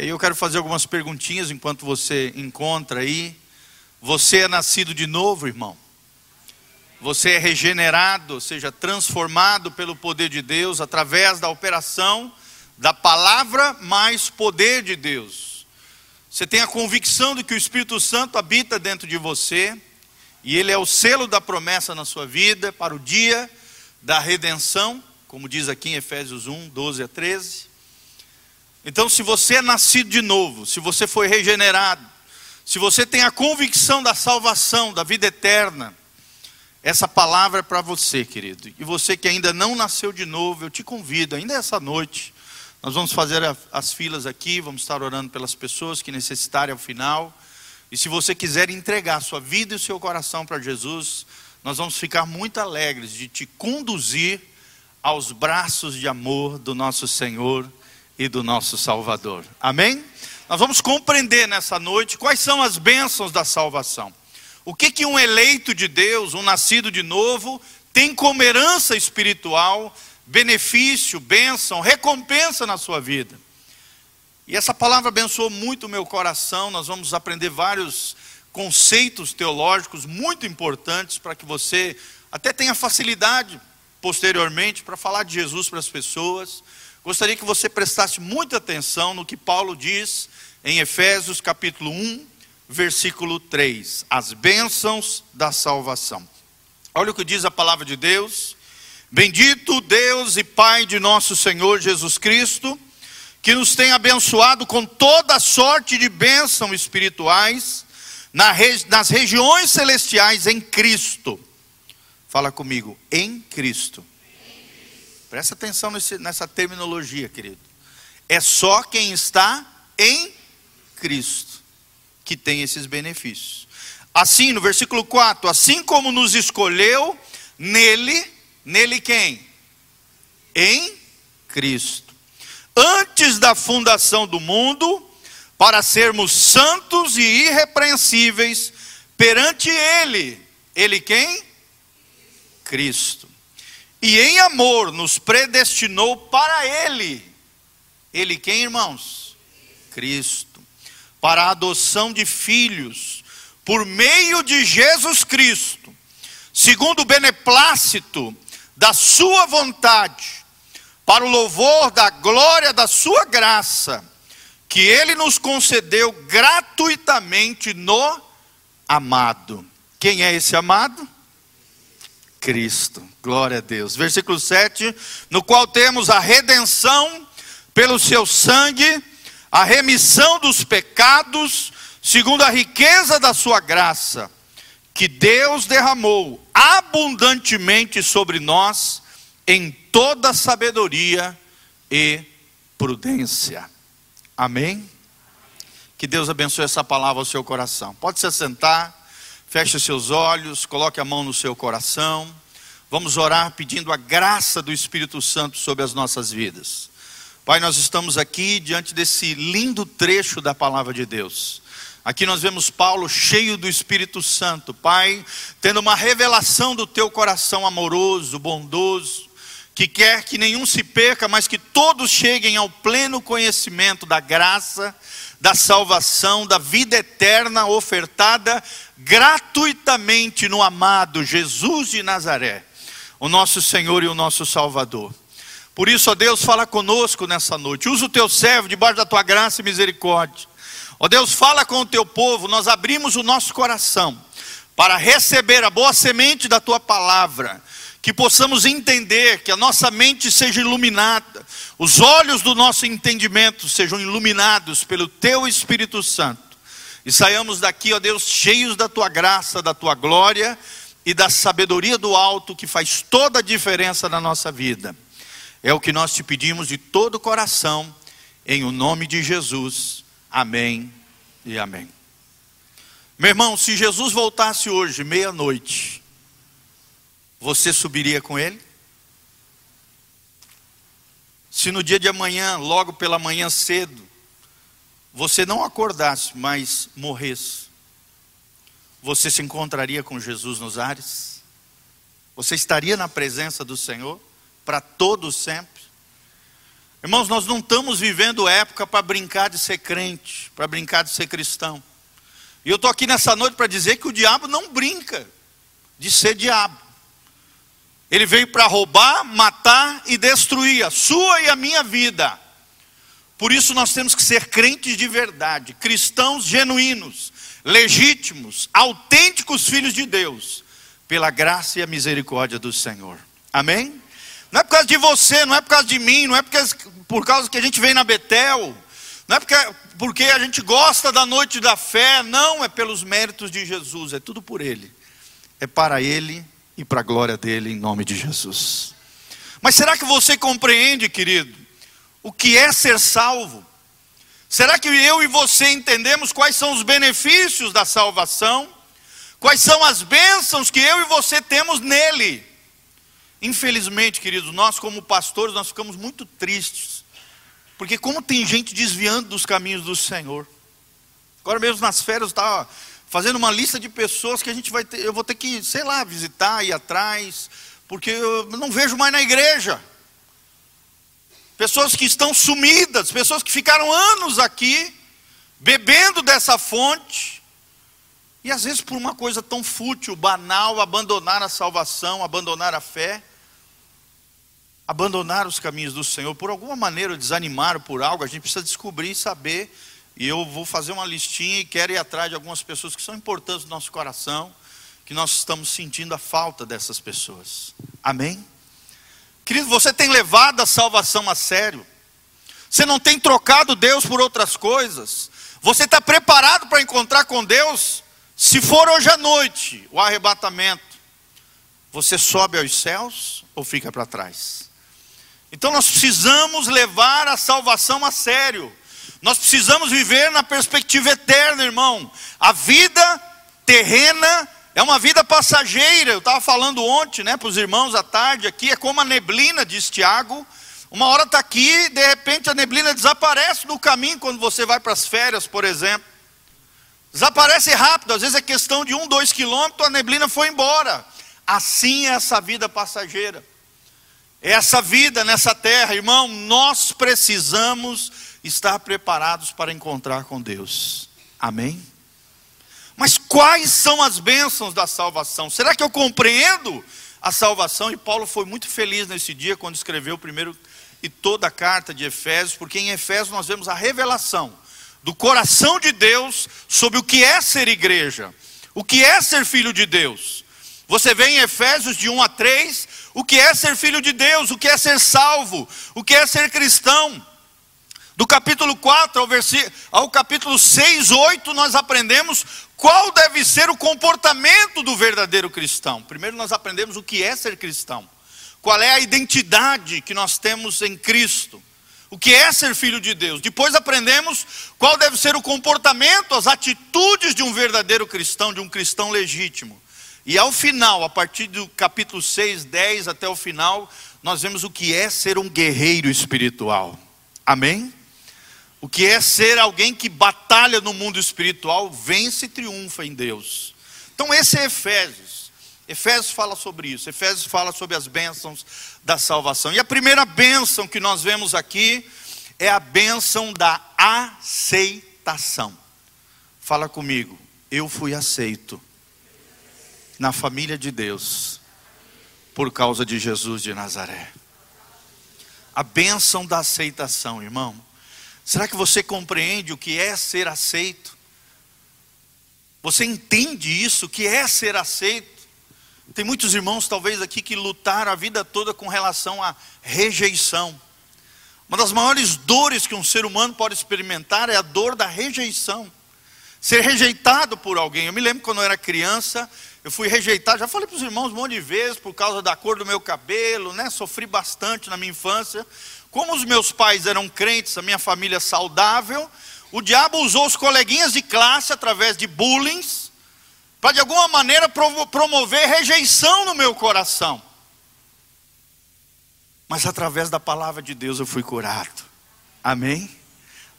E aí eu quero fazer algumas perguntinhas enquanto você encontra aí. Você é nascido de novo, irmão? Você é regenerado, ou seja, transformado pelo poder de Deus através da operação da palavra mais poder de Deus. Você tem a convicção de que o Espírito Santo habita dentro de você e ele é o selo da promessa na sua vida para o dia da redenção, como diz aqui em Efésios 1, 12 a 13. Então, se você é nascido de novo, se você foi regenerado, se você tem a convicção da salvação, da vida eterna, essa palavra é para você, querido. E você que ainda não nasceu de novo, eu te convido, ainda essa noite, nós vamos fazer as filas aqui, vamos estar orando pelas pessoas que necessitarem ao final. E se você quiser entregar sua vida e seu coração para Jesus, nós vamos ficar muito alegres de te conduzir aos braços de amor do nosso Senhor e do nosso Salvador. Amém? Nós vamos compreender nessa noite quais são as bênçãos da salvação. O que que um eleito de Deus, um nascido de novo, tem como herança espiritual, benefício, bênção, recompensa na sua vida. E essa palavra abençoou muito o meu coração. Nós vamos aprender vários conceitos teológicos muito importantes para que você até tenha facilidade posteriormente para falar de Jesus para as pessoas. Gostaria que você prestasse muita atenção no que Paulo diz em Efésios capítulo 1, versículo 3. As bênçãos da salvação. Olha o que diz a palavra de Deus. Bendito Deus e Pai de nosso Senhor Jesus Cristo, que nos tem abençoado com toda sorte de bênçãos espirituais nas regiões celestiais em Cristo. Fala comigo, em Cristo. Presta atenção nesse, nessa terminologia, querido. É só quem está em Cristo que tem esses benefícios. Assim, no versículo 4: Assim como nos escolheu nele, nele quem? Em Cristo. Antes da fundação do mundo, para sermos santos e irrepreensíveis perante Ele. Ele quem? Cristo e em amor nos predestinou para Ele. Ele quem, irmãos? Cristo. Para a adoção de filhos, por meio de Jesus Cristo, segundo o beneplácito da Sua vontade, para o louvor da glória da Sua graça, que Ele nos concedeu gratuitamente no amado. Quem é esse amado? Cristo. Glória a Deus. Versículo 7, no qual temos a redenção pelo seu sangue, a remissão dos pecados, segundo a riqueza da sua graça, que Deus derramou abundantemente sobre nós em toda sabedoria e prudência. Amém? Que Deus abençoe essa palavra ao seu coração. Pode se sentar. Feche seus olhos, coloque a mão no seu coração. Vamos orar pedindo a graça do Espírito Santo sobre as nossas vidas. Pai, nós estamos aqui diante desse lindo trecho da palavra de Deus. Aqui nós vemos Paulo cheio do Espírito Santo, Pai, tendo uma revelação do teu coração amoroso, bondoso, que quer que nenhum se perca, mas que todos cheguem ao pleno conhecimento da graça, da salvação, da vida eterna ofertada gratuitamente no amado Jesus de Nazaré, o nosso Senhor e o nosso Salvador. Por isso, ó Deus, fala conosco nessa noite. Usa o teu servo debaixo da tua graça e misericórdia. Ó Deus, fala com o teu povo. Nós abrimos o nosso coração para receber a boa semente da tua palavra. Que possamos entender, que a nossa mente seja iluminada, os olhos do nosso entendimento sejam iluminados pelo teu Espírito Santo e saiamos daqui, ó Deus, cheios da tua graça, da tua glória e da sabedoria do alto que faz toda a diferença na nossa vida. É o que nós te pedimos de todo o coração, em o nome de Jesus. Amém e amém. Meu irmão, se Jesus voltasse hoje, meia-noite, você subiria com ele? Se no dia de amanhã, logo pela manhã cedo, você não acordasse, mas morresse, você se encontraria com Jesus nos ares? Você estaria na presença do Senhor para todo sempre? Irmãos, nós não estamos vivendo época para brincar de ser crente, para brincar de ser cristão. E eu estou aqui nessa noite para dizer que o diabo não brinca de ser diabo. Ele veio para roubar, matar e destruir a sua e a minha vida. Por isso nós temos que ser crentes de verdade, cristãos genuínos, legítimos, autênticos filhos de Deus, pela graça e a misericórdia do Senhor. Amém? Não é por causa de você, não é por causa de mim, não é porque, por causa que a gente vem na Betel, não é porque, porque a gente gosta da noite da fé, não, é pelos méritos de Jesus, é tudo por Ele, é para Ele e para a glória dele, em nome de Jesus. Mas será que você compreende, querido, o que é ser salvo? Será que eu e você entendemos quais são os benefícios da salvação? Quais são as bênçãos que eu e você temos nele? Infelizmente, queridos, nós como pastores, nós ficamos muito tristes. Porque como tem gente desviando dos caminhos do Senhor. Agora mesmo nas férias eu estava fazendo uma lista de pessoas que a gente vai ter, eu vou ter que, sei lá, visitar, ir atrás, porque eu não vejo mais na igreja. Pessoas que estão sumidas, pessoas que ficaram anos aqui, bebendo dessa fonte, e às vezes por uma coisa tão fútil, banal, abandonar a salvação, abandonar a fé abandonar os caminhos do Senhor, por alguma maneira desanimar por algo, a gente precisa descobrir e saber. E eu vou fazer uma listinha e quero ir atrás de algumas pessoas que são importantes no nosso coração, que nós estamos sentindo a falta dessas pessoas. Amém? Querido, você tem levado a salvação a sério. Você não tem trocado Deus por outras coisas. Você está preparado para encontrar com Deus? Se for hoje à noite o arrebatamento, você sobe aos céus ou fica para trás? Então nós precisamos levar a salvação a sério. Nós precisamos viver na perspectiva eterna, irmão. A vida terrena é uma vida passageira. Eu estava falando ontem, né, para os irmãos à tarde aqui, é como a neblina, diz Tiago. Uma hora está aqui, de repente a neblina desaparece no caminho quando você vai para as férias, por exemplo. Desaparece rápido, às vezes é questão de um, dois quilômetros, a neblina foi embora. Assim é essa vida passageira. Essa vida nessa terra, irmão, nós precisamos estar preparados para encontrar com Deus. Amém? Mas quais são as bênçãos da salvação? Será que eu compreendo a salvação? E Paulo foi muito feliz nesse dia quando escreveu o primeiro e toda a carta de Efésios, porque em Efésios nós vemos a revelação do coração de Deus sobre o que é ser igreja, o que é ser filho de Deus. Você vê em Efésios de 1 a 3 o que é ser filho de Deus, o que é ser salvo, o que é ser cristão. Do capítulo 4 ao, ao capítulo 6, 8, nós aprendemos qual deve ser o comportamento do verdadeiro cristão. Primeiro, nós aprendemos o que é ser cristão, qual é a identidade que nós temos em Cristo, o que é ser filho de Deus. Depois, aprendemos qual deve ser o comportamento, as atitudes de um verdadeiro cristão, de um cristão legítimo. E ao final, a partir do capítulo 6, 10 até o final, nós vemos o que é ser um guerreiro espiritual. Amém? O que é ser alguém que batalha no mundo espiritual, vence e triunfa em Deus. Então, esse é Efésios. Efésios fala sobre isso. Efésios fala sobre as bênçãos da salvação. E a primeira bênção que nós vemos aqui é a bênção da aceitação. Fala comigo. Eu fui aceito na família de Deus por causa de Jesus de Nazaré. A bênção da aceitação, irmão. Será que você compreende o que é ser aceito? Você entende isso, o que é ser aceito? Tem muitos irmãos, talvez aqui, que lutaram a vida toda com relação à rejeição. Uma das maiores dores que um ser humano pode experimentar é a dor da rejeição. Ser rejeitado por alguém. Eu me lembro quando eu era criança, eu fui rejeitado, já falei para os irmãos um monte de vezes por causa da cor do meu cabelo, né? Sofri bastante na minha infância. Como os meus pais eram crentes, a minha família saudável, o diabo usou os coleguinhas de classe através de bullying para de alguma maneira promover rejeição no meu coração. Mas através da palavra de Deus eu fui curado. Amém?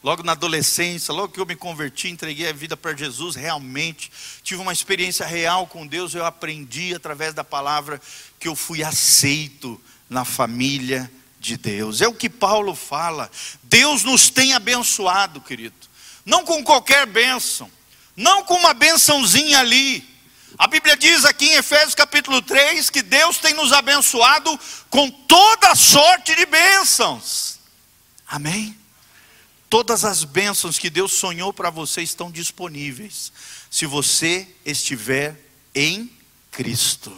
Logo na adolescência, logo que eu me converti, entreguei a vida para Jesus, realmente tive uma experiência real com Deus. Eu aprendi através da palavra que eu fui aceito na família de Deus. É o que Paulo fala. Deus nos tem abençoado, querido. Não com qualquer bênção, não com uma bençãozinha ali. A Bíblia diz aqui em Efésios capítulo 3 que Deus tem nos abençoado com toda sorte de bênçãos. Amém? Todas as bênçãos que Deus sonhou para você estão disponíveis, se você estiver em Cristo.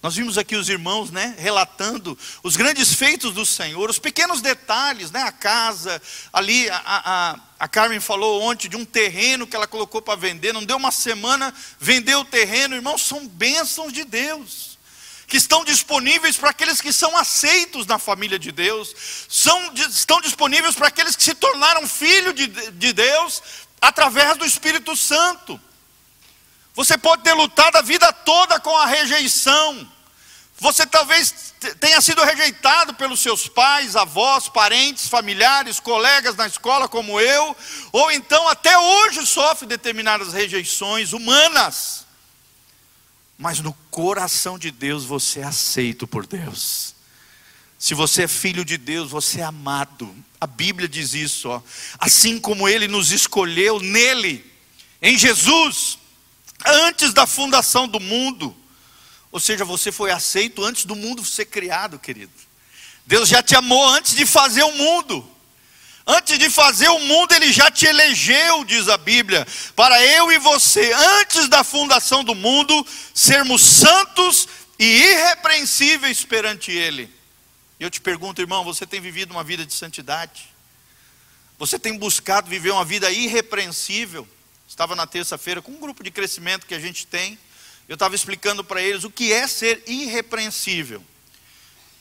Nós vimos aqui os irmãos, né, relatando os grandes feitos do Senhor, os pequenos detalhes, né, a casa, ali a, a, a Carmen falou ontem de um terreno que ela colocou para vender, não deu uma semana, vendeu o terreno, irmãos, são bênçãos de Deus, que estão disponíveis para aqueles que são aceitos na família de Deus, são, estão disponíveis para aqueles que se tornaram filhos de, de Deus através do Espírito Santo. Você pode ter lutado a vida toda com a rejeição. Você talvez tenha sido rejeitado pelos seus pais, avós, parentes, familiares, colegas na escola como eu, ou então até hoje sofre determinadas rejeições humanas. Mas no coração de Deus você é aceito por Deus. Se você é filho de Deus, você é amado. A Bíblia diz isso, ó. Assim como ele nos escolheu nele, em Jesus, antes da fundação do mundo. Ou seja, você foi aceito antes do mundo ser criado, querido. Deus já te amou antes de fazer o mundo. Antes de fazer o mundo, Ele já te elegeu, diz a Bíblia, para eu e você, antes da fundação do mundo, sermos santos e irrepreensíveis perante Ele. E eu te pergunto, irmão, você tem vivido uma vida de santidade? Você tem buscado viver uma vida irrepreensível? Estava na terça-feira com um grupo de crescimento que a gente tem. Eu estava explicando para eles o que é ser irrepreensível.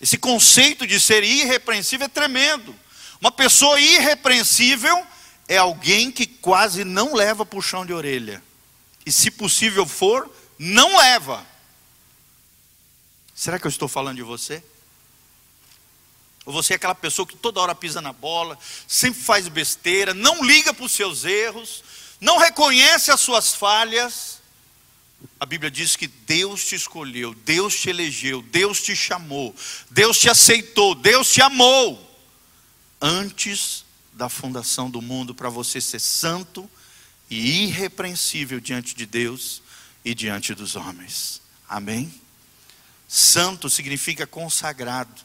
Esse conceito de ser irrepreensível é tremendo. Uma pessoa irrepreensível é alguém que quase não leva puxão de orelha. E se possível for, não leva. Será que eu estou falando de você? Ou você é aquela pessoa que toda hora pisa na bola, sempre faz besteira, não liga para os seus erros, não reconhece as suas falhas, a Bíblia diz que Deus te escolheu, Deus te elegeu, Deus te chamou, Deus te aceitou, Deus te amou antes da fundação do mundo para você ser santo e irrepreensível diante de Deus e diante dos homens. Amém? Santo significa consagrado.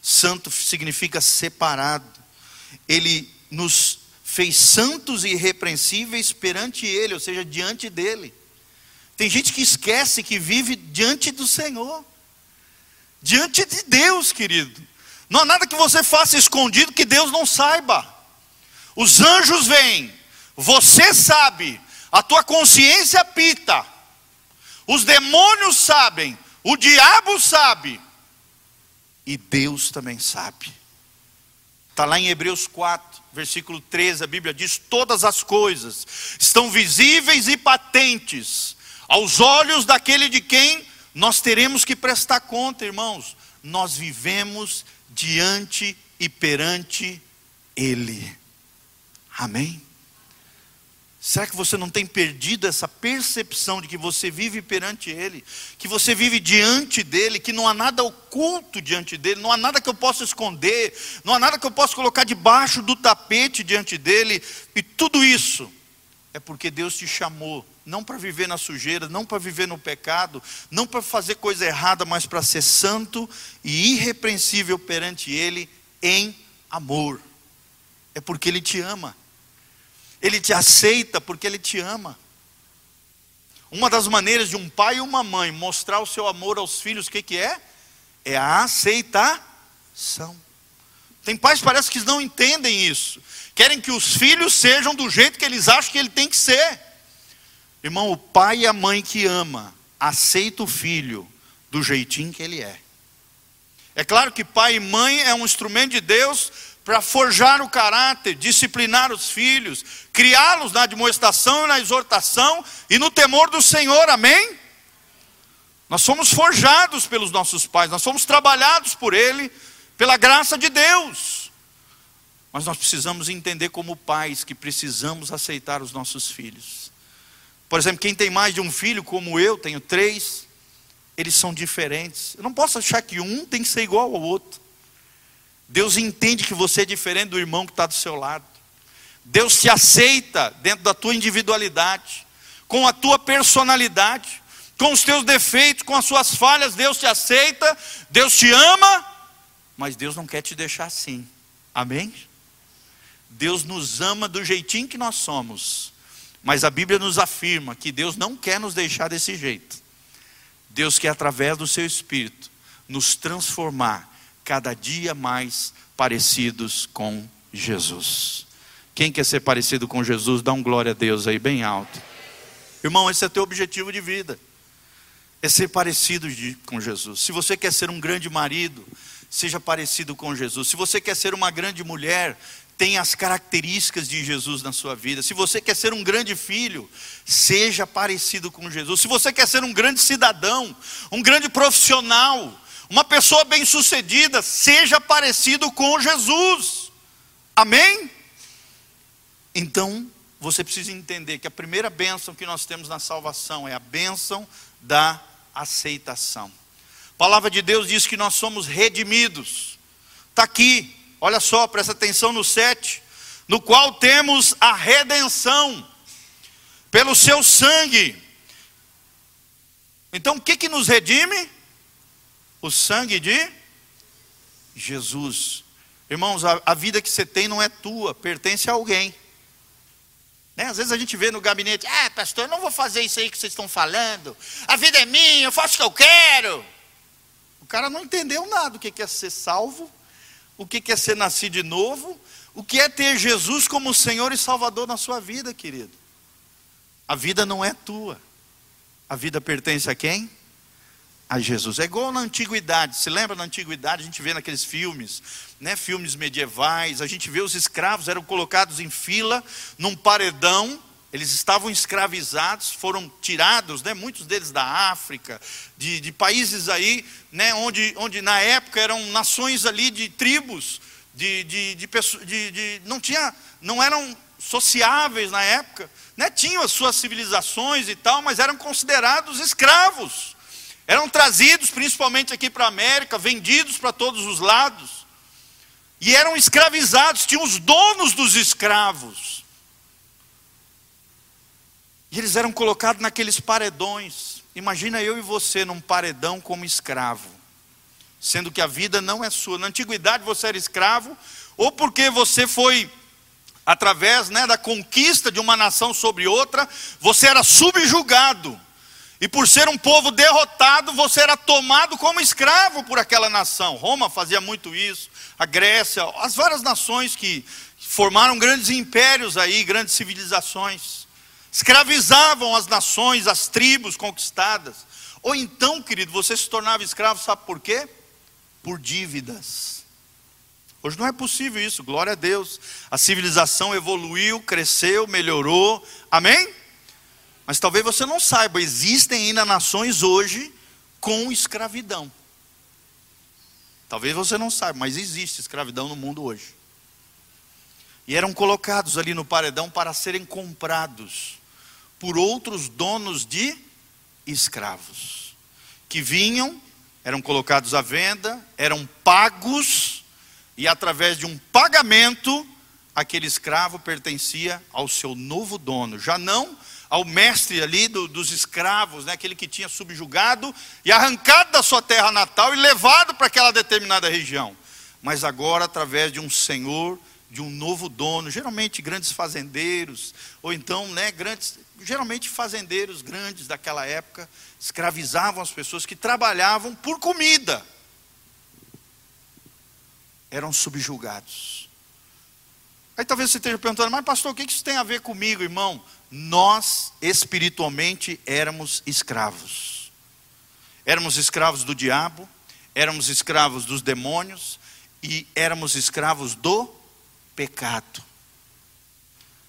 Santo significa separado. Ele nos fez santos e irrepreensíveis perante Ele, ou seja, diante dEle. Tem gente que esquece que vive diante do Senhor, diante de Deus, querido. Não há nada que você faça escondido que Deus não saiba. Os anjos vêm, você sabe, a tua consciência pita, os demônios sabem, o diabo sabe, e Deus também sabe. Está lá em Hebreus 4 versículo 13, a Bíblia diz: Todas as coisas estão visíveis e patentes aos olhos daquele de quem nós teremos que prestar conta, irmãos. Nós vivemos diante e perante Ele. Amém? Será que você não tem perdido essa percepção de que você vive perante Ele, que você vive diante dEle, que não há nada oculto diante dEle, não há nada que eu possa esconder, não há nada que eu possa colocar debaixo do tapete diante dEle, e tudo isso é porque Deus te chamou, não para viver na sujeira, não para viver no pecado, não para fazer coisa errada, mas para ser santo e irrepreensível perante Ele em amor, é porque Ele te ama. Ele te aceita porque ele te ama. Uma das maneiras de um pai e uma mãe mostrar o seu amor aos filhos, o que, que é? É a aceitação. Tem pais parece que não entendem isso. Querem que os filhos sejam do jeito que eles acham que ele tem que ser. Irmão, o pai e a mãe que ama, aceita o filho do jeitinho que ele é. É claro que pai e mãe é um instrumento de Deus para forjar o caráter, disciplinar os filhos, criá-los na admoestação e na exortação e no temor do Senhor, amém? Nós somos forjados pelos nossos pais, nós somos trabalhados por Ele, pela graça de Deus. Mas nós precisamos entender, como pais, que precisamos aceitar os nossos filhos. Por exemplo, quem tem mais de um filho, como eu, tenho três, eles são diferentes. Eu não posso achar que um tem que ser igual ao outro. Deus entende que você é diferente do irmão que está do seu lado. Deus te aceita dentro da tua individualidade, com a tua personalidade, com os teus defeitos, com as suas falhas. Deus te aceita, Deus te ama, mas Deus não quer te deixar assim. Amém? Deus nos ama do jeitinho que nós somos, mas a Bíblia nos afirma que Deus não quer nos deixar desse jeito. Deus quer, através do seu Espírito, nos transformar cada dia mais parecidos com Jesus. Quem quer ser parecido com Jesus, dá um glória a Deus aí bem alto. Irmão, esse é teu objetivo de vida. É ser parecido de, com Jesus. Se você quer ser um grande marido, seja parecido com Jesus. Se você quer ser uma grande mulher, tenha as características de Jesus na sua vida. Se você quer ser um grande filho, seja parecido com Jesus. Se você quer ser um grande cidadão, um grande profissional, uma pessoa bem-sucedida, seja parecido com Jesus. Amém? Então, você precisa entender que a primeira bênção que nós temos na salvação é a bênção da aceitação. A palavra de Deus diz que nós somos redimidos. Está aqui, olha só, presta atenção no 7, no qual temos a redenção pelo seu sangue. Então, o que, que nos redime? O sangue de Jesus. Irmãos, a, a, vida que você tem não é tua, pertence a alguém. Né? Às vezes a gente vê no gabinete, ah, pastor, eu não vou fazer isso aí que vocês estão falando. A vida é minha, eu faço o que eu quero. O cara não entendeu nada, o que é ser salvo, o que é ser nascido de novo, o que é ter Jesus como Senhor e Salvador na sua vida, querido. A vida não é tua. A vida pertence a quem? A Jesus. É igual na antiguidade. Se lembra na antiguidade, a gente vê naqueles filmes, né, filmes medievais, a gente vê os escravos eram colocados em fila num paredão, eles estavam escravizados, foram tirados, né, muitos deles da África, de, de países aí, né, onde, onde na época eram nações ali de tribos, de, de, de, de, de não tinha, não eram sociáveis na época, né, tinham as suas civilizações e tal, mas eram considerados escravos. Eram trazidos principalmente aqui para a América, vendidos para todos os lados. E eram escravizados, tinham os donos dos escravos. E eles eram colocados naqueles paredões. Imagina eu e você num paredão como escravo, sendo que a vida não é sua. Na antiguidade você era escravo, ou porque você foi através né, da conquista de uma nação sobre outra, você era subjugado. E por ser um povo derrotado, você era tomado como escravo por aquela nação. Roma fazia muito isso, a Grécia, as várias nações que formaram grandes impérios aí, grandes civilizações. Escravizavam as nações, as tribos conquistadas. Ou então, querido, você se tornava escravo, sabe por quê? Por dívidas. Hoje não é possível isso, glória a Deus. A civilização evoluiu, cresceu, melhorou. Amém? Mas talvez você não saiba, existem ainda nações hoje com escravidão. Talvez você não saiba, mas existe escravidão no mundo hoje. E eram colocados ali no paredão para serem comprados por outros donos de escravos, que vinham, eram colocados à venda, eram pagos, e através de um pagamento, aquele escravo pertencia ao seu novo dono, já não ao mestre ali do, dos escravos, né, aquele que tinha subjugado e arrancado da sua terra natal e levado para aquela determinada região. Mas agora, através de um senhor, de um novo dono, geralmente grandes fazendeiros, ou então, né, grandes, geralmente fazendeiros grandes daquela época, escravizavam as pessoas que trabalhavam por comida. Eram subjugados. Aí talvez você esteja perguntando, mas pastor, o que isso tem a ver comigo, irmão? Nós espiritualmente éramos escravos. Éramos escravos do diabo, éramos escravos dos demônios e éramos escravos do pecado.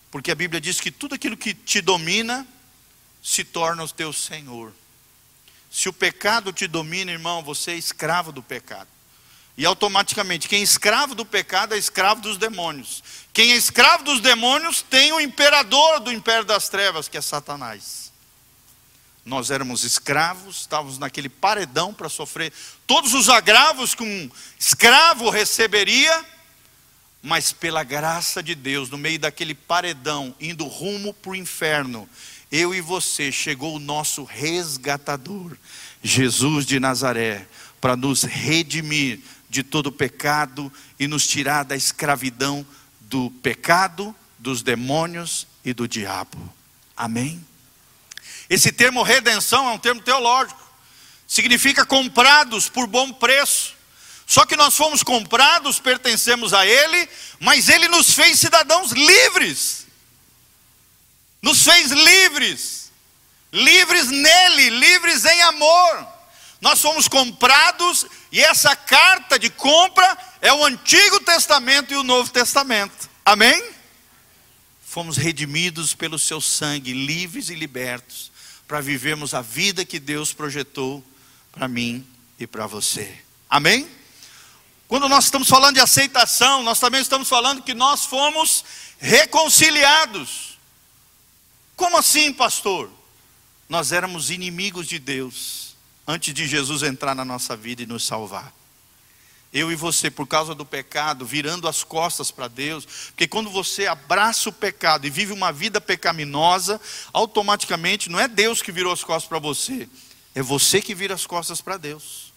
Porque a Bíblia diz que tudo aquilo que te domina se torna o teu senhor. Se o pecado te domina, irmão, você é escravo do pecado. E automaticamente, quem é escravo do pecado é escravo dos demônios. Quem é escravo dos demônios tem o imperador do império das trevas, que é Satanás. Nós éramos escravos, estávamos naquele paredão para sofrer todos os agravos que um escravo receberia, mas pela graça de Deus, no meio daquele paredão, indo rumo para o inferno, eu e você, chegou o nosso resgatador, Jesus de Nazaré, para nos redimir de todo pecado e nos tirar da escravidão do pecado, dos demônios e do diabo. Amém? Esse termo redenção é um termo teológico, significa comprados por bom preço. Só que nós fomos comprados, pertencemos a Ele, mas Ele nos fez cidadãos livres, nos fez livres, livres nele, livres em amor. Nós fomos comprados e essa carta de compra é o Antigo Testamento e o Novo Testamento. Amém? Fomos redimidos pelo seu sangue, livres e libertos para vivermos a vida que Deus projetou para mim e para você. Amém? Quando nós estamos falando de aceitação, nós também estamos falando que nós fomos reconciliados. Como assim, pastor? Nós éramos inimigos de Deus antes de Jesus entrar na nossa vida e nos salvar eu e você, por causa do pecado, virando as costas para Deus, porque quando você abraça o pecado e vive uma vida pecaminosa, automaticamente não é Deus que virou as costas para você, é você que vira as costas para Deus.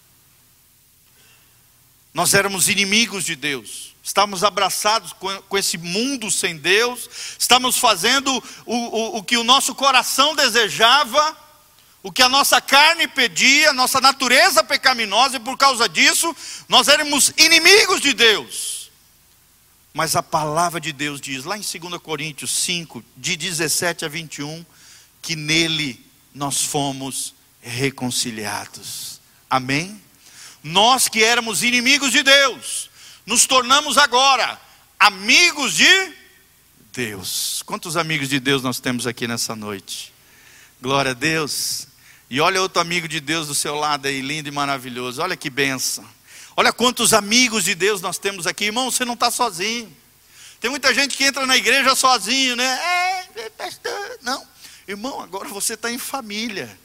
Nós éramos inimigos de Deus, estávamos abraçados com, esse mundo sem Deus, estávamos fazendo o, o, o que o nosso coração desejava, o que a nossa carne pedia, nossa natureza pecaminosa, e por causa disso, nós éramos inimigos de Deus. Mas a palavra de Deus diz, lá em 2 Coríntios 5, de 17 a 21, que nele nós fomos reconciliados. Amém? Nós que éramos inimigos de Deus, nos tornamos agora amigos de Deus. Quantos amigos de Deus nós temos aqui nessa noite? Glória a Deus. E olha outro amigo de Deus do seu lado aí, lindo e maravilhoso. Olha que benção. Olha quantos amigos de Deus nós temos aqui. Irmão, você não está sozinho. Tem muita gente que entra na igreja sozinho, né? É, é pastor. Não. Irmão, agora você está em família.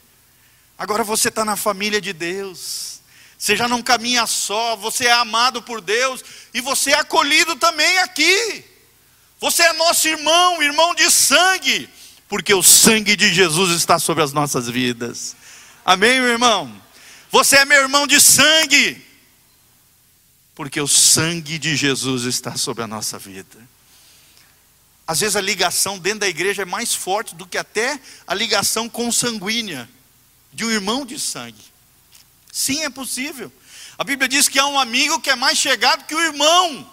Agora você está na família de Deus. Você já não caminha só, você é amado por Deus e você é acolhido também aqui. Você é nosso irmão, irmão de sangue porque o sangue de Jesus está sobre as nossas vidas. Amém, meu irmão? Você é meu irmão de sangue, porque o sangue de Jesus está sobre a nossa vida. Às vezes a ligação dentro da igreja é mais forte do que até a ligação consanguínea de um irmão de sangue. Sim, é possível. A Bíblia diz que há um amigo que é mais chegado que o irmão.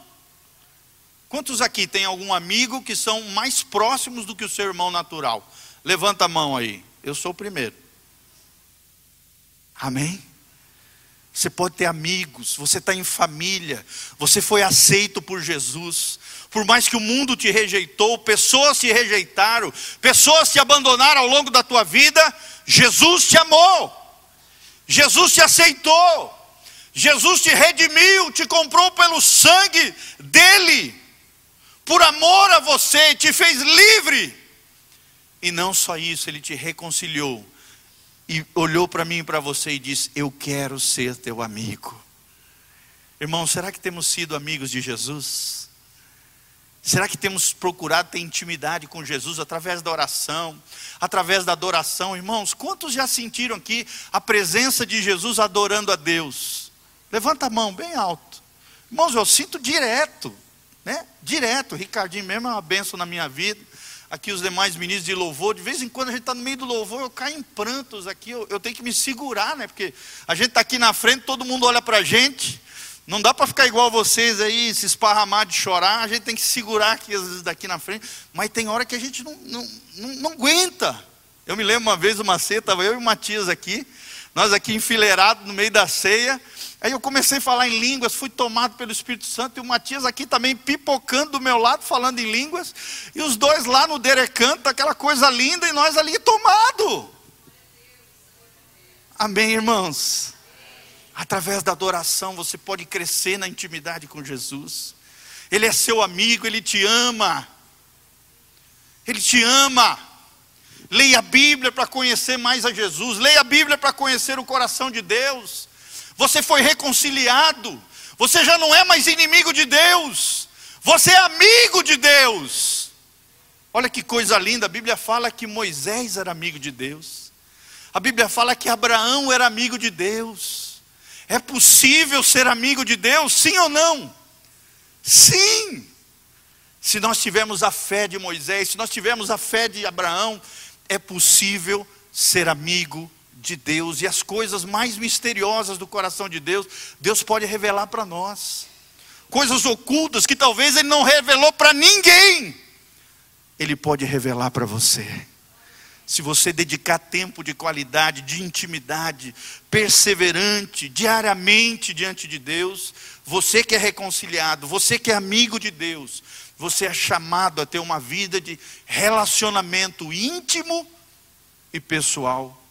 Quantos aqui tem algum amigo que são mais próximos do que o seu irmão natural? Levanta a mão aí. Eu sou o primeiro. Amém? Você pode ter amigos, você está em família, você foi aceito por Jesus. Por mais que o mundo te rejeitou, pessoas te rejeitaram, pessoas te abandonaram ao longo da tua vida, Jesus te amou, Jesus te aceitou, Jesus te redimiu, te comprou pelo sangue dele por amor a você, te fez livre. E não só isso, ele te reconciliou. E olhou para mim e para você e disse: Eu quero ser teu amigo. Irmão, será que temos sido amigos de Jesus? Será que temos procurado ter intimidade com Jesus através da oração, através da adoração? Irmãos, quantos já sentiram aqui a presença de Jesus adorando a Deus? Levanta a mão bem alto. Irmãos, eu sinto direto né? Direto, o Ricardinho mesmo é uma benção na minha vida. Aqui os demais ministros de louvor, de vez em quando a gente está no meio do louvor, eu caio em prantos aqui, eu, eu tenho que me segurar, né? Porque a gente está aqui na frente, todo mundo olha para a gente. Não dá para ficar igual vocês aí, se esparramar de chorar, a gente tem que segurar aqui, às vezes, daqui na frente, mas tem hora que a gente não, não, não, não aguenta. Eu me lembro uma vez, uma ceia, estava eu e o Matias aqui, nós aqui enfileirados no meio da ceia, Aí eu comecei a falar em línguas, fui tomado pelo Espírito Santo, e o Matias aqui também pipocando do meu lado, falando em línguas, e os dois lá no derecanto, aquela coisa linda, e nós ali tomado. Amém, irmãos? Através da adoração você pode crescer na intimidade com Jesus. Ele é seu amigo, ele te ama. Ele te ama. Leia a Bíblia para conhecer mais a Jesus. Leia a Bíblia para conhecer o coração de Deus. Você foi reconciliado. Você já não é mais inimigo de Deus. Você é amigo de Deus. Olha que coisa linda. A Bíblia fala que Moisés era amigo de Deus. A Bíblia fala que Abraão era amigo de Deus. É possível ser amigo de Deus? Sim ou não? Sim. Se nós tivermos a fé de Moisés, se nós tivermos a fé de Abraão, é possível ser amigo de Deus e as coisas mais misteriosas do coração de Deus, Deus pode revelar para nós. Coisas ocultas que talvez Ele não revelou para ninguém, Ele pode revelar para você. Se você dedicar tempo de qualidade, de intimidade, perseverante, diariamente diante de Deus, você que é reconciliado, você que é amigo de Deus, você é chamado a ter uma vida de relacionamento íntimo e pessoal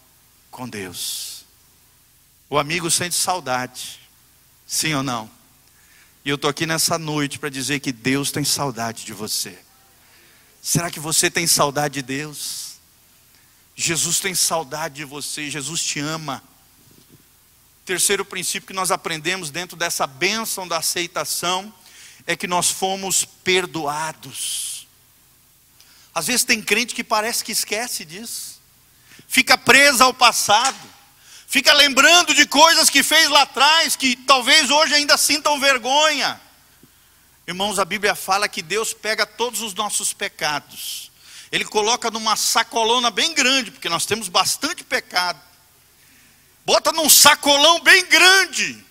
com Deus. O amigo sente saudade, sim ou não? E eu estou aqui nessa noite para dizer que Deus tem saudade de você. Será que você tem saudade de Deus? Jesus tem saudade de você, Jesus te ama. Terceiro princípio que nós aprendemos dentro dessa bênção da aceitação é que nós fomos perdoados. Às vezes tem crente que parece que esquece disso, fica presa ao passado, fica lembrando de coisas que fez lá atrás, que talvez hoje ainda sintam vergonha. Irmãos, a Bíblia fala que Deus pega todos os nossos pecados, Ele coloca numa sacolona bem grande, porque nós temos bastante pecado, bota num sacolão bem grande,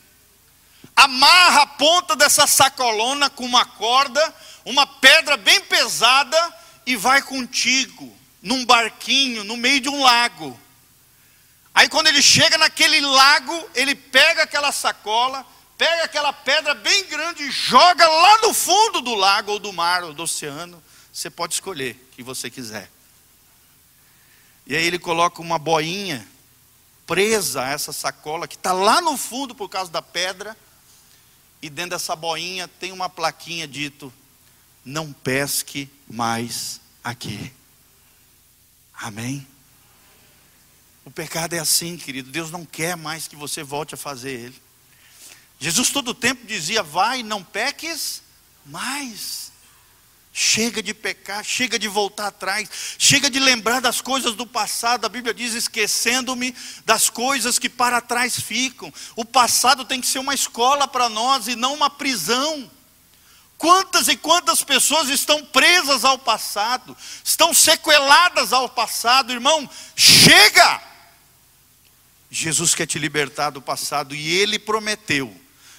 amarra a ponta dessa sacolona com uma corda, uma pedra bem pesada e vai contigo num barquinho no meio de um lago. Aí quando ele chega naquele lago, ele pega aquela sacola, pega aquela pedra bem grande e joga lá no fundo do lago ou do mar ou do oceano. Você pode escolher o que você quiser. E aí ele coloca uma boinha presa a essa sacola que está lá no fundo por causa da pedra e dentro dessa boinha tem uma plaquinha dito: não pesque mais aqui. Amém? O pecado é assim, querido. Deus não quer mais que você volte a fazer ele. Jesus todo o tempo dizia: vai, não peques mais. Chega de pecar, chega de voltar atrás, chega de lembrar das coisas do passado. A Bíblia diz: esquecendo-me das coisas que para trás ficam. O passado tem que ser uma escola para nós e não uma prisão. Quantas e quantas pessoas estão presas ao passado, estão sequeladas ao passado, irmão? Chega! Jesus quer te libertar do passado e ele prometeu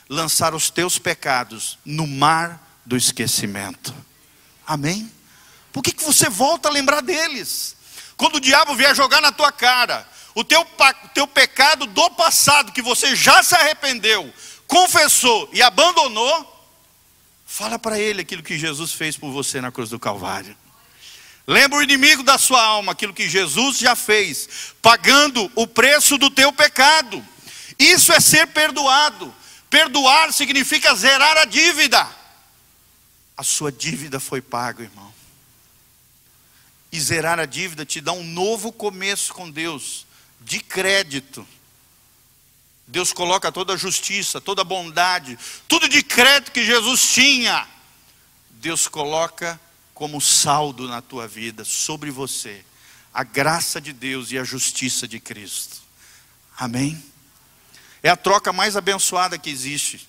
lançar os teus pecados no mar do esquecimento. Amém? Por que, que você volta a lembrar deles? Quando o diabo vier jogar na tua cara o teu, teu pecado do passado, que você já se arrependeu, confessou e abandonou, fala para ele aquilo que Jesus fez por você na cruz do Calvário. Lembra o inimigo da sua alma, aquilo que Jesus já fez, pagando o preço do teu pecado. Isso é ser perdoado. Perdoar significa zerar a dívida a sua dívida foi paga, irmão. E zerar a dívida te dá um novo começo com Deus, de crédito. Deus coloca toda a justiça, toda a bondade, tudo de crédito que Jesus tinha. Deus coloca como saldo na tua vida, sobre você, a graça de Deus e a justiça de Cristo. Amém? É a troca mais abençoada que existe.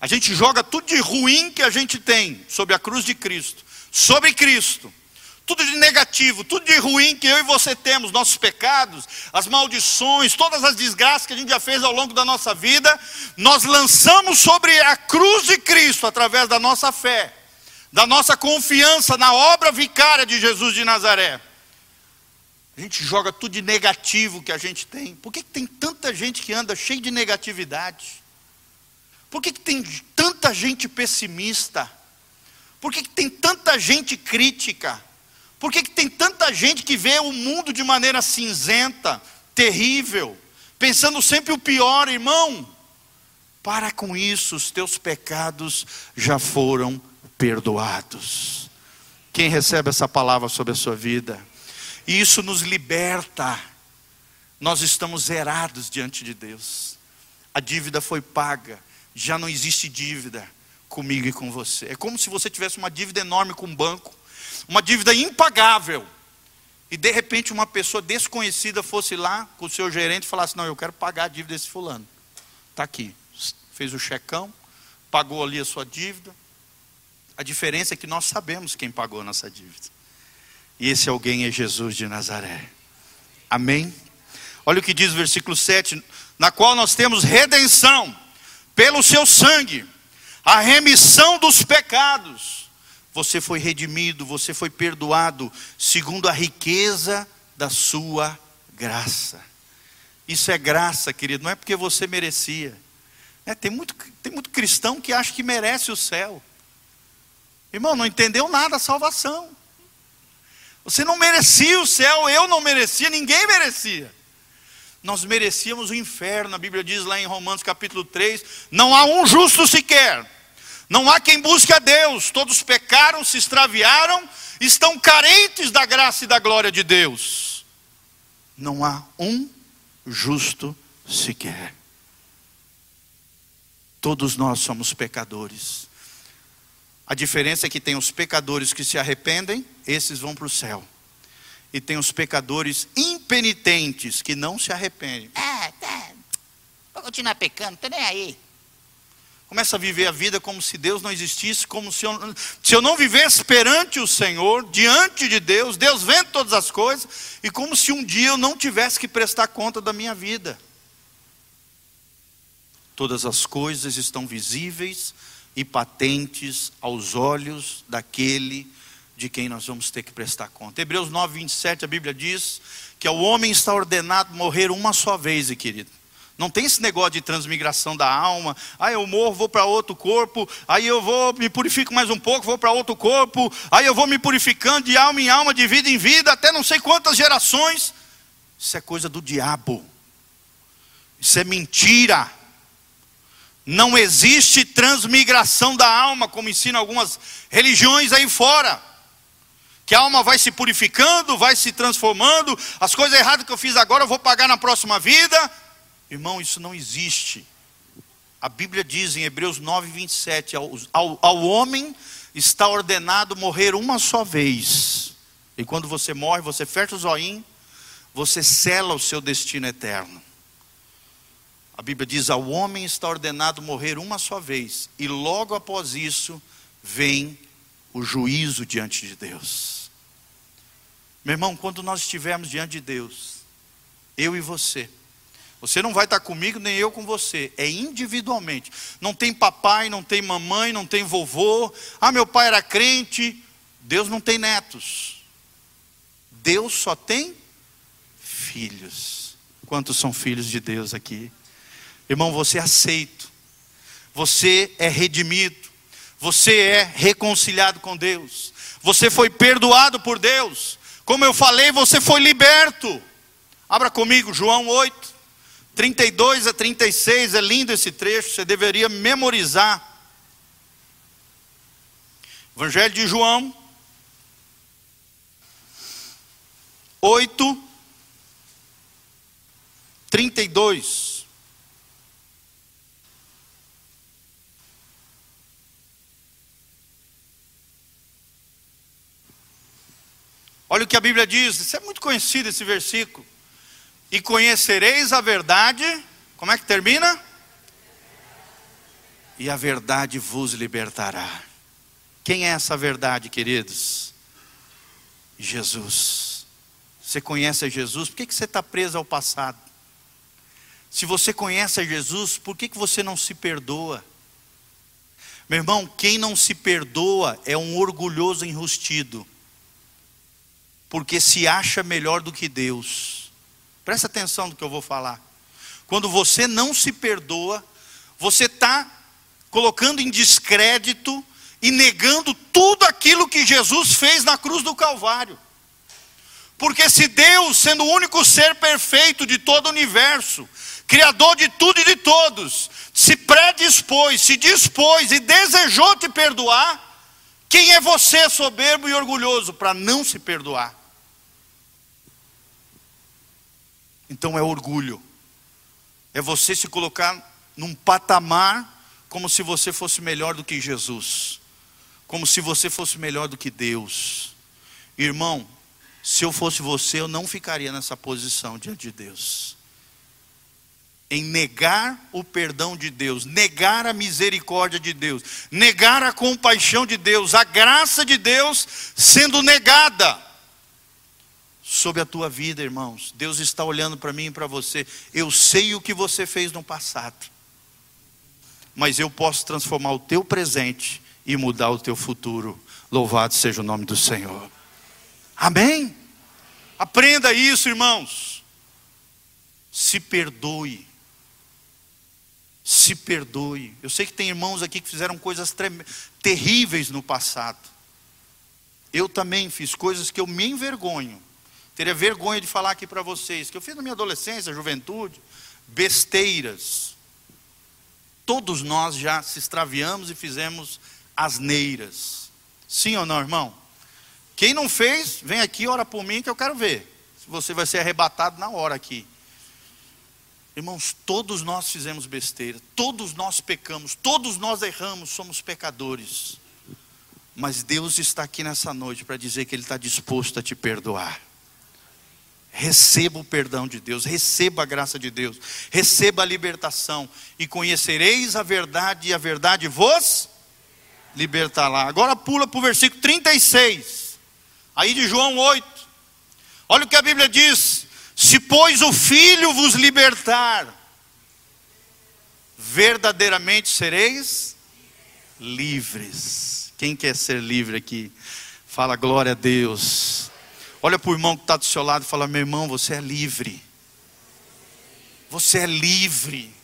A gente joga tudo de ruim que a gente tem sobre a cruz de Cristo, sobre Cristo. Tudo de negativo, tudo de ruim que eu e você temos, nossos pecados, as maldições, todas as desgraças que a gente já fez ao longo da nossa vida, nós lançamos sobre a cruz de Cristo através da nossa fé, da nossa confiança na obra vicária de Jesus de Nazaré. A gente joga tudo de negativo que a gente tem. Por que, tem tanta gente que anda cheio de negatividade? Por que, que tem tanta gente pessimista? Por que, que tem tanta gente crítica? Por que, que tem tanta gente que vê o mundo de maneira cinzenta, terrível, pensando sempre o pior, irmão? Para com isso, os teus pecados já foram perdoados. Quem recebe essa palavra sobre a sua vida? E isso nos liberta. Nós estamos zerados diante de Deus. A dívida foi paga, já não existe dívida comigo e com você. É como se você tivesse uma dívida enorme com o um banco, uma dívida impagável. E de repente uma pessoa desconhecida fosse lá com o seu gerente e falasse: Não, eu quero pagar a dívida desse fulano. Está aqui. Fez o checão, pagou ali a sua dívida. A diferença é que nós sabemos quem pagou a nossa dívida. E esse alguém é Jesus de Nazaré. Amém? Olha o que diz o versículo 7: Na qual nós temos redenção pelo seu sangue, a remissão dos pecados você foi redimido, você foi perdoado, segundo a riqueza da sua graça. Isso é graça, querido, não é porque você merecia. É, tem, muito, tem muito cristão que acha que merece o céu. Irmão, não entendeu nada a salvação. Você não merecia o céu, eu não merecia, ninguém merecia. Nós merecíamos o inferno, a Bíblia diz lá em Romanos capítulo 3: não há um justo sequer não há quem busque a Deus, todos pecaram, se extraviaram, estão carentes da graça e da glória de Deus. Não há um justo sequer. Todos nós somos pecadores. A diferença é que tem os pecadores que se arrependem, esses vão para o céu. E tem os pecadores impenitentes que não se arrependem. Ah, tá. Vou continuar pecando, tô nem aí. Começa a viver a vida como se Deus não existisse, como se eu, se eu não vivesse perante o Senhor, diante de Deus, Deus vendo todas as coisas, e como se um dia eu não tivesse que prestar conta da minha vida. Todas as coisas estão visíveis e patentes aos olhos daquele de quem nós vamos ter que prestar conta. Hebreus 9, 27, a Bíblia diz que o homem está ordenado morrer uma só vez, querido. Não tem esse negócio de transmigração da alma. Aí eu morro, vou para outro corpo. Aí eu vou, me purifico mais um pouco, vou para outro corpo. Aí eu vou me purificando de alma em alma, de vida em vida, até não sei quantas gerações. Isso é coisa do diabo. Isso é mentira. Não existe transmigração da alma, como ensinam algumas religiões aí fora. Que a alma vai se purificando, vai se transformando. As coisas erradas que eu fiz agora eu vou pagar na próxima vida. Irmão, isso não existe. A Bíblia diz em Hebreus 9, 27: ao, ao, ao homem está ordenado morrer uma só vez. E quando você morre, você fecha o zoinho, você sela o seu destino eterno. A Bíblia diz: ao homem está ordenado morrer uma só vez, e logo após isso vem o juízo diante de Deus. Meu irmão, quando nós estivermos diante de Deus, eu e você, você não vai estar comigo, nem eu com você. É individualmente. Não tem papai, não tem mamãe, não tem vovô. Ah, meu pai era crente. Deus não tem netos. Deus só tem filhos. Quantos são filhos de Deus aqui? Irmão, você é aceito. Você é redimido. Você é reconciliado com Deus. Você foi perdoado por Deus. Como eu falei, você foi liberto. Abra comigo, João 8. 32 a 36, é lindo esse trecho, você deveria memorizar. Evangelho de João, 8, 32. Olha o que a Bíblia diz, isso é muito conhecido esse versículo e conhecereis a verdade. Como é que termina? E a verdade vos libertará. Quem é essa verdade, queridos? Jesus. Você conhece a Jesus? Por que, que você está preso ao passado? Se você conhece a Jesus, por que, que você não se perdoa? Meu irmão, quem não se perdoa é um orgulhoso enrustido, porque se acha melhor do que Deus. Presta atenção no que eu vou falar. Quando você não se perdoa, você está colocando em descrédito e negando tudo aquilo que Jesus fez na cruz do Calvário. Porque se Deus, sendo o único ser perfeito de todo o universo, Criador de tudo e de todos, se predispôs, se dispôs e desejou te perdoar, quem é você, soberbo e orgulhoso, para não se perdoar? Então é orgulho. É você se colocar num patamar como se você fosse melhor do que Jesus, como se você fosse melhor do que Deus. Irmão, se eu fosse você, eu não ficaria nessa posição diante de Deus. Em negar o perdão de Deus, negar a misericórdia de Deus, negar a compaixão de Deus, a graça de Deus sendo negada sobre a tua vida, irmãos. Deus está olhando para mim e para você. Eu sei o que você fez no passado, mas eu posso transformar o teu presente e mudar o teu futuro. Louvado seja o nome do Senhor. Amém? Aprenda isso, irmãos. Se perdoe. Se perdoe. Eu sei que tem irmãos aqui que fizeram coisas terríveis no passado. Eu também fiz coisas que eu me envergonho. Teria vergonha de falar aqui para vocês que eu fiz na minha adolescência, juventude, besteiras. Todos nós já se extraviamos e fizemos asneiras. Sim ou não, irmão? Quem não fez, vem aqui, ora por mim que eu quero ver. Você vai ser arrebatado na hora aqui. Irmãos, todos nós fizemos besteira, todos nós pecamos, todos nós erramos, somos pecadores. Mas Deus está aqui nessa noite para dizer que Ele está disposto a te perdoar. Receba o perdão de Deus, receba a graça de Deus, receba a libertação e conhecereis a verdade e a verdade vos libertará. Agora pula para o versículo 36, aí de João 8. Olha o que a Bíblia diz: Se pois o Filho vos libertar, verdadeiramente sereis livres. Quem quer ser livre aqui? Fala glória a Deus. Olha para o irmão que está do seu lado e fala: Meu irmão, você é livre. Você é livre.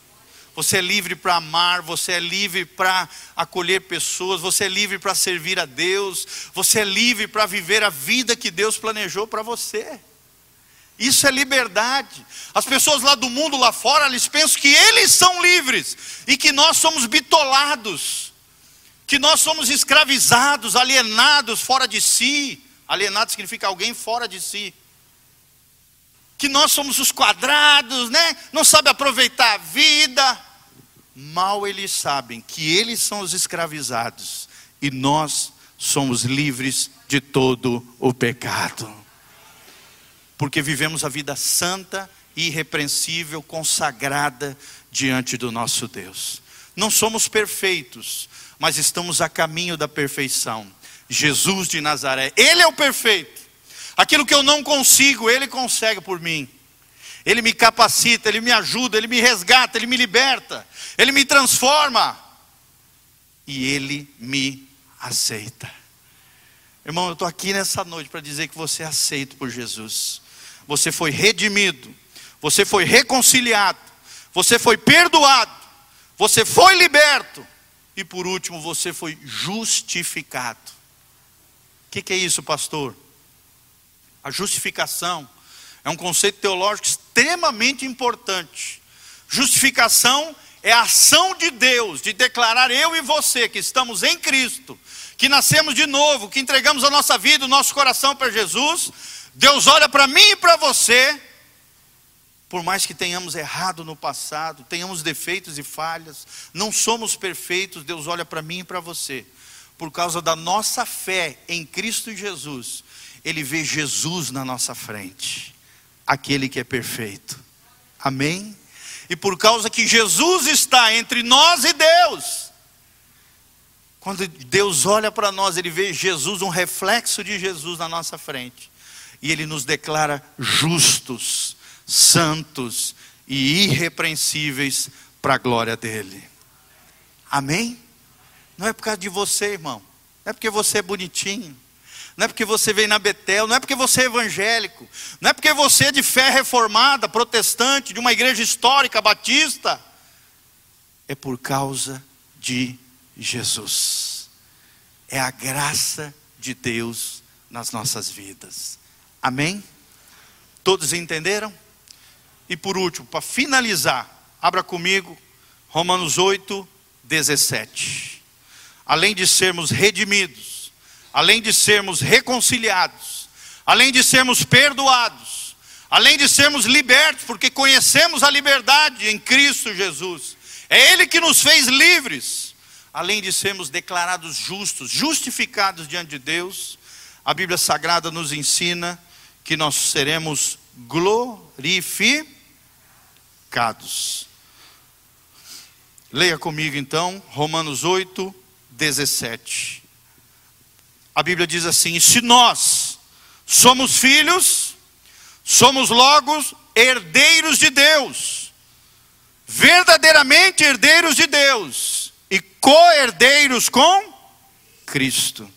Você é livre para amar, você é livre para acolher pessoas, você é livre para servir a Deus, você é livre para viver a vida que Deus planejou para você. Isso é liberdade. As pessoas lá do mundo, lá fora, eles pensam que eles são livres e que nós somos bitolados, que nós somos escravizados, alienados fora de si. Alienado significa alguém fora de si. Que nós somos os quadrados, né? Não sabe aproveitar a vida. Mal eles sabem que eles são os escravizados e nós somos livres de todo o pecado. Porque vivemos a vida santa, irrepreensível, consagrada diante do nosso Deus. Não somos perfeitos, mas estamos a caminho da perfeição. Jesus de Nazaré. Ele é o perfeito. Aquilo que eu não consigo, Ele consegue por mim. Ele me capacita, Ele me ajuda, Ele me resgata, Ele me liberta, Ele me transforma. E Ele me aceita. Irmão, eu estou aqui nessa noite para dizer que você é aceito por Jesus. Você foi redimido, você foi reconciliado, você foi perdoado, você foi liberto e por último você foi justificado. Que, que é isso, pastor? A justificação é um conceito teológico extremamente importante. Justificação é a ação de Deus de declarar eu e você que estamos em Cristo, que nascemos de novo, que entregamos a nossa vida, o nosso coração para Jesus. Deus olha para mim e para você, por mais que tenhamos errado no passado, tenhamos defeitos e falhas, não somos perfeitos, Deus olha para mim e para você por causa da nossa fé em Cristo Jesus, ele vê Jesus na nossa frente, aquele que é perfeito. Amém? E por causa que Jesus está entre nós e Deus, quando Deus olha para nós, ele vê Jesus, um reflexo de Jesus na nossa frente, e ele nos declara justos, santos e irrepreensíveis para a glória dele. Amém? Não é por causa de você, irmão. Não é porque você é bonitinho. Não é porque você veio na Betel, não é porque você é evangélico, não é porque você é de fé reformada, protestante, de uma igreja histórica batista. É por causa de Jesus. É a graça de Deus nas nossas vidas. Amém? Todos entenderam? E por último, para finalizar, abra comigo Romanos 8, 17 além de sermos redimidos, além de sermos reconciliados, além de sermos perdoados, além de sermos libertos, porque conhecemos a liberdade em Cristo Jesus, é Ele que nos fez livres, além de sermos declarados justos, justificados diante de Deus, a Bíblia Sagrada nos ensina que nós seremos glorificados. Leia comigo então, Romanos 8, 17. A Bíblia diz assim: se nós somos filhos, somos logo herdeiros de Deus, verdadeiramente herdeiros de Deus e co-herdeiros com Cristo.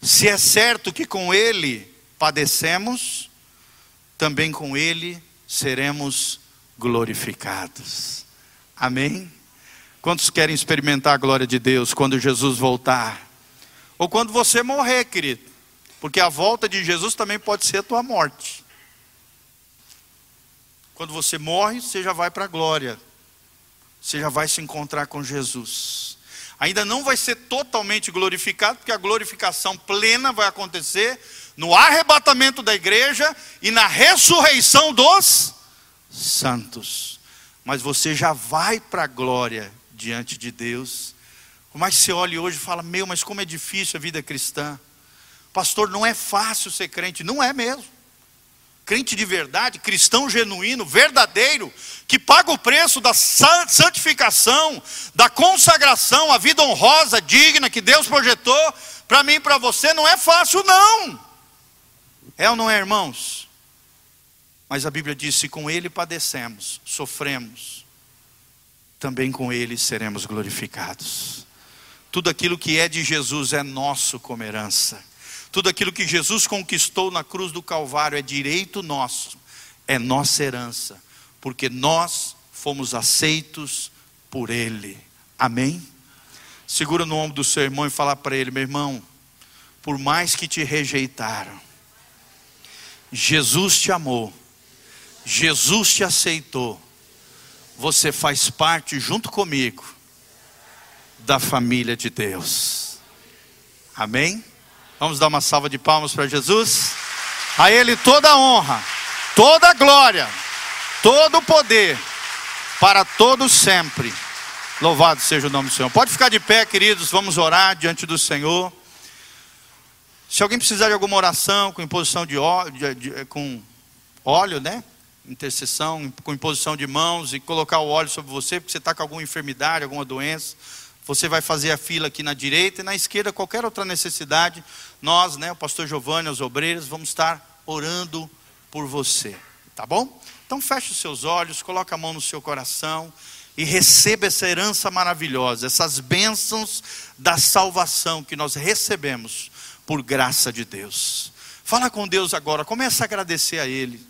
Se é certo que com Ele padecemos, também com Ele seremos glorificados. Amém? Quantos querem experimentar a glória de Deus quando Jesus voltar? Ou quando você morrer, querido. Porque a volta de Jesus também pode ser a tua morte. Quando você morre, você já vai para a glória. Você já vai se encontrar com Jesus. Ainda não vai ser totalmente glorificado, porque a glorificação plena vai acontecer no arrebatamento da igreja e na ressurreição dos santos. Mas você já vai para a glória diante de Deus por mais que você olhe hoje e fala, meu, mas como é difícil a vida cristã. Pastor, não é fácil ser crente. Não é mesmo. Crente de verdade, cristão genuíno, verdadeiro, que paga o preço da santificação, da consagração, a vida honrosa, digna que Deus projetou para mim e para você, não é fácil, não. É ou não é, irmãos? Mas a Bíblia diz: se com Ele padecemos, sofremos, também com Ele seremos glorificados. Tudo aquilo que é de Jesus é nosso como herança. Tudo aquilo que Jesus conquistou na cruz do Calvário é direito nosso, é nossa herança, porque nós fomos aceitos por Ele. Amém? Segura no ombro do seu irmão e fala para ele: meu irmão, por mais que te rejeitaram, Jesus te amou, Jesus te aceitou, você faz parte junto comigo da família de Deus. Amém? Vamos dar uma salva de palmas para Jesus. A Ele toda a honra, toda a glória, todo o poder, para todos sempre. Louvado seja o nome do Senhor. Pode ficar de pé, queridos, vamos orar diante do Senhor. Se alguém precisar de alguma oração com imposição de óleo, de, de, com óleo, né? Intercessão, com imposição de mãos e colocar o óleo sobre você, porque você está com alguma enfermidade, alguma doença você vai fazer a fila aqui na direita e na esquerda, qualquer outra necessidade, nós, né, o pastor Giovanni, os obreiros, vamos estar orando por você, tá bom? Então feche os seus olhos, coloque a mão no seu coração e receba essa herança maravilhosa, essas bênçãos da salvação que nós recebemos por graça de Deus. Fala com Deus agora, comece a agradecer a Ele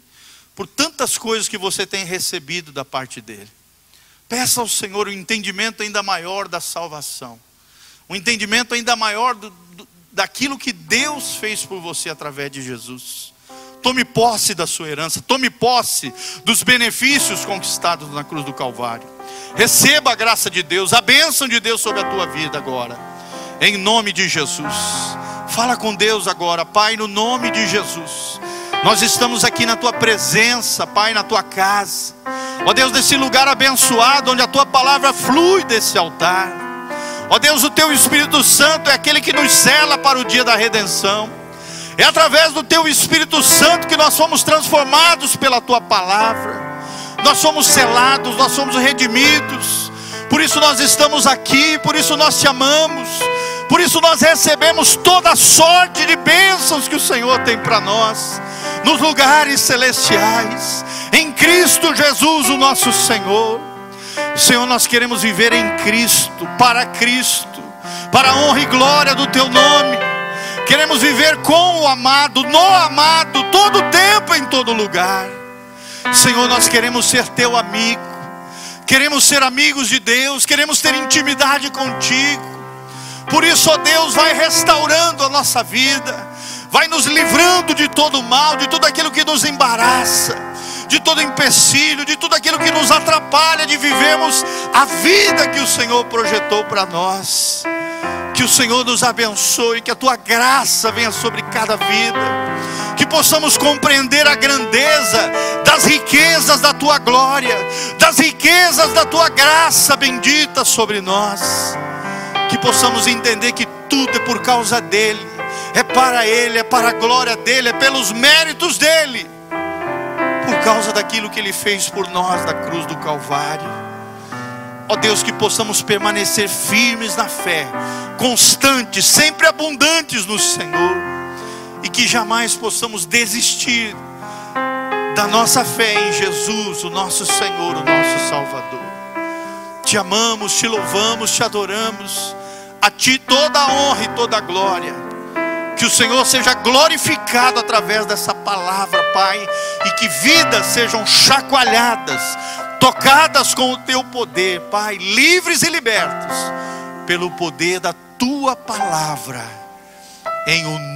por tantas coisas que você tem recebido da parte dEle. Peça ao Senhor um entendimento ainda maior da salvação, um entendimento ainda maior do, do, daquilo que Deus fez por você através de Jesus. Tome posse da sua herança, tome posse dos benefícios conquistados na cruz do Calvário. Receba a graça de Deus, a bênção de Deus sobre a tua vida agora, em nome de Jesus. Fala com Deus agora, Pai, no nome de Jesus. Nós estamos aqui na tua presença, Pai, na tua casa. Ó Deus, desse lugar abençoado, onde a tua palavra flui desse altar. Ó Deus, o teu Espírito Santo é aquele que nos cela para o dia da redenção. É através do teu Espírito Santo que nós somos transformados pela tua palavra. Nós somos selados, nós somos redimidos. Por isso nós estamos aqui, por isso nós te amamos. Por isso nós recebemos toda a sorte de bênçãos que o Senhor tem para nós nos lugares celestiais, em Cristo Jesus, o nosso Senhor. Senhor, nós queremos viver em Cristo, para Cristo, para a honra e glória do Teu nome. Queremos viver com o amado, no amado, todo tempo, em todo lugar. Senhor, nós queremos ser Teu amigo, queremos ser amigos de Deus, queremos ter intimidade contigo. Por isso, ó Deus, vai restaurando a nossa vida vai nos livrando de todo mal, de tudo aquilo que nos embaraça, de todo empecilho, de tudo aquilo que nos atrapalha de vivermos a vida que o Senhor projetou para nós. Que o Senhor nos abençoe, que a tua graça venha sobre cada vida, que possamos compreender a grandeza das riquezas da tua glória, das riquezas da tua graça bendita sobre nós, que possamos entender que tudo é por causa dEle, é para Ele, é para a glória dEle, é pelos méritos dEle, por causa daquilo que Ele fez por nós na cruz do Calvário. Ó Deus, que possamos permanecer firmes na fé, constantes, sempre abundantes no Senhor, e que jamais possamos desistir da nossa fé em Jesus, o nosso Senhor, o nosso Salvador. Te amamos, te louvamos, te adoramos, a Ti toda a honra e toda a glória. Que o Senhor seja glorificado através dessa palavra, Pai, e que vidas sejam chacoalhadas tocadas com o teu poder, Pai, livres e libertos, pelo poder da tua palavra, em o